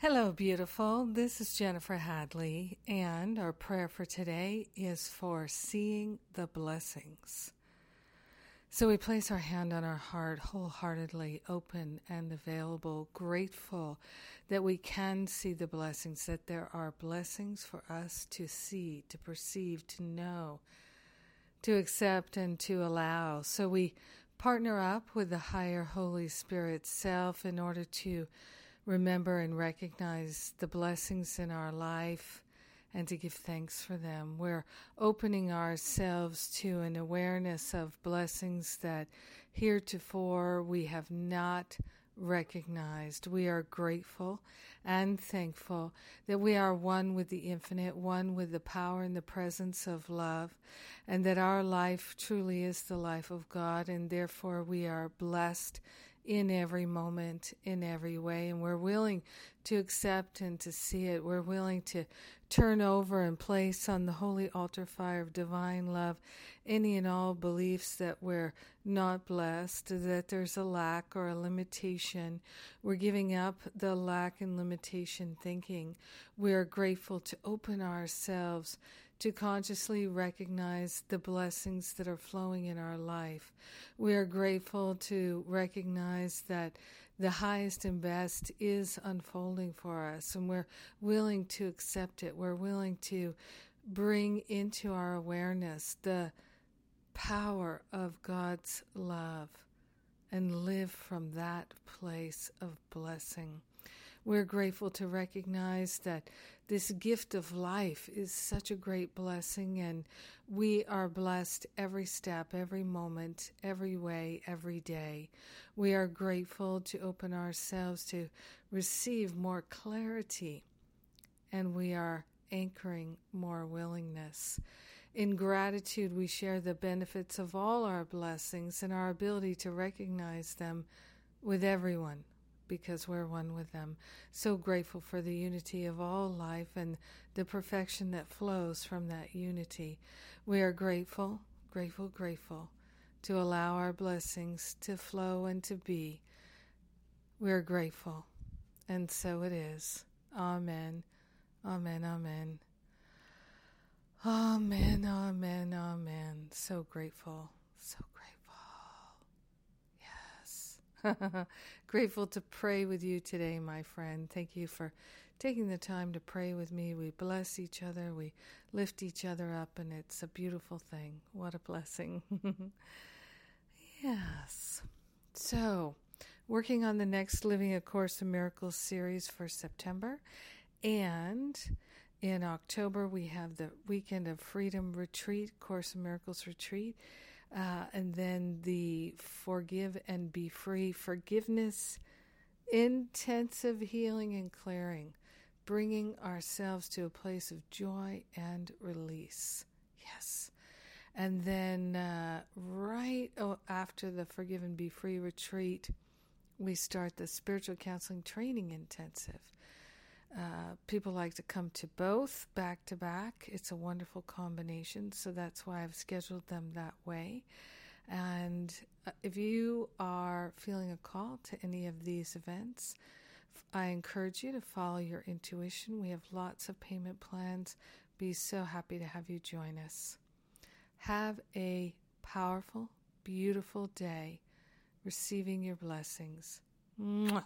Hello, beautiful. This is Jennifer Hadley, and our prayer for today is for seeing the blessings. So we place our hand on our heart, wholeheartedly open and available, grateful that we can see the blessings, that there are blessings for us to see, to perceive, to know, to accept, and to allow. So we partner up with the higher Holy Spirit self in order to remember and recognize the blessings in our life and to give thanks for them. We're opening ourselves to an awareness of blessings that heretofore we have not recognized. We are grateful and thankful that we are one with the infinite, one with the power and the presence of love, and that our life truly is the life of God, and therefore we are blessed in every moment, in every way. And we're willing to accept and to see it. We're willing to turn over and place on the holy altar fire of divine love any and all beliefs that we're not blessed, that there's a lack or a limitation. We're giving up the lack and limitation thinking. We're grateful to open ourselves to consciously recognize the blessings that are flowing in our life. We are grateful to recognize that the highest and best is unfolding for us, and we're willing to accept it. We're willing to bring into our awareness the power of God's love and live from that place of blessing. We're grateful to recognize that this gift of life is such a great blessing, and we are blessed every step, every moment, every way, every day. We are grateful to open ourselves to receive more clarity, and we are anchoring more willingness. In gratitude, we share the benefits of all our blessings and our ability to recognize them with everyone because we're one with them. So grateful for the unity of all life and the perfection that flows from that unity. We are grateful, grateful, grateful to allow our blessings to flow and to be. We are grateful, and so it is. Amen. Amen. Amen. Amen. Amen. Amen. So grateful. So grateful. Grateful to pray with you today, my friend. Thank you for taking the time to pray with me. We bless each other, we lift each other up, and it's a beautiful thing. What a blessing. yes. So, working on the next Living a Course in Miracles series for September. And in October, we have the Weekend of Freedom Retreat, Course in Miracles Retreat. Uh, and then the forgive and be free forgiveness, intensive healing and clearing, bringing ourselves to a place of joy and release. Yes. And then uh, right after the Forgive and Be Free retreat, we start the Spiritual Counseling Training Intensive. Uh, people like to come to both back to back. It's a wonderful combination, so that's why I've scheduled them that way. And uh, if you are feeling a call to any of these events, I encourage you to follow your intuition. We have lots of payment plans. Be so happy to have you join us. Have a powerful, beautiful day receiving your blessings. Mwah.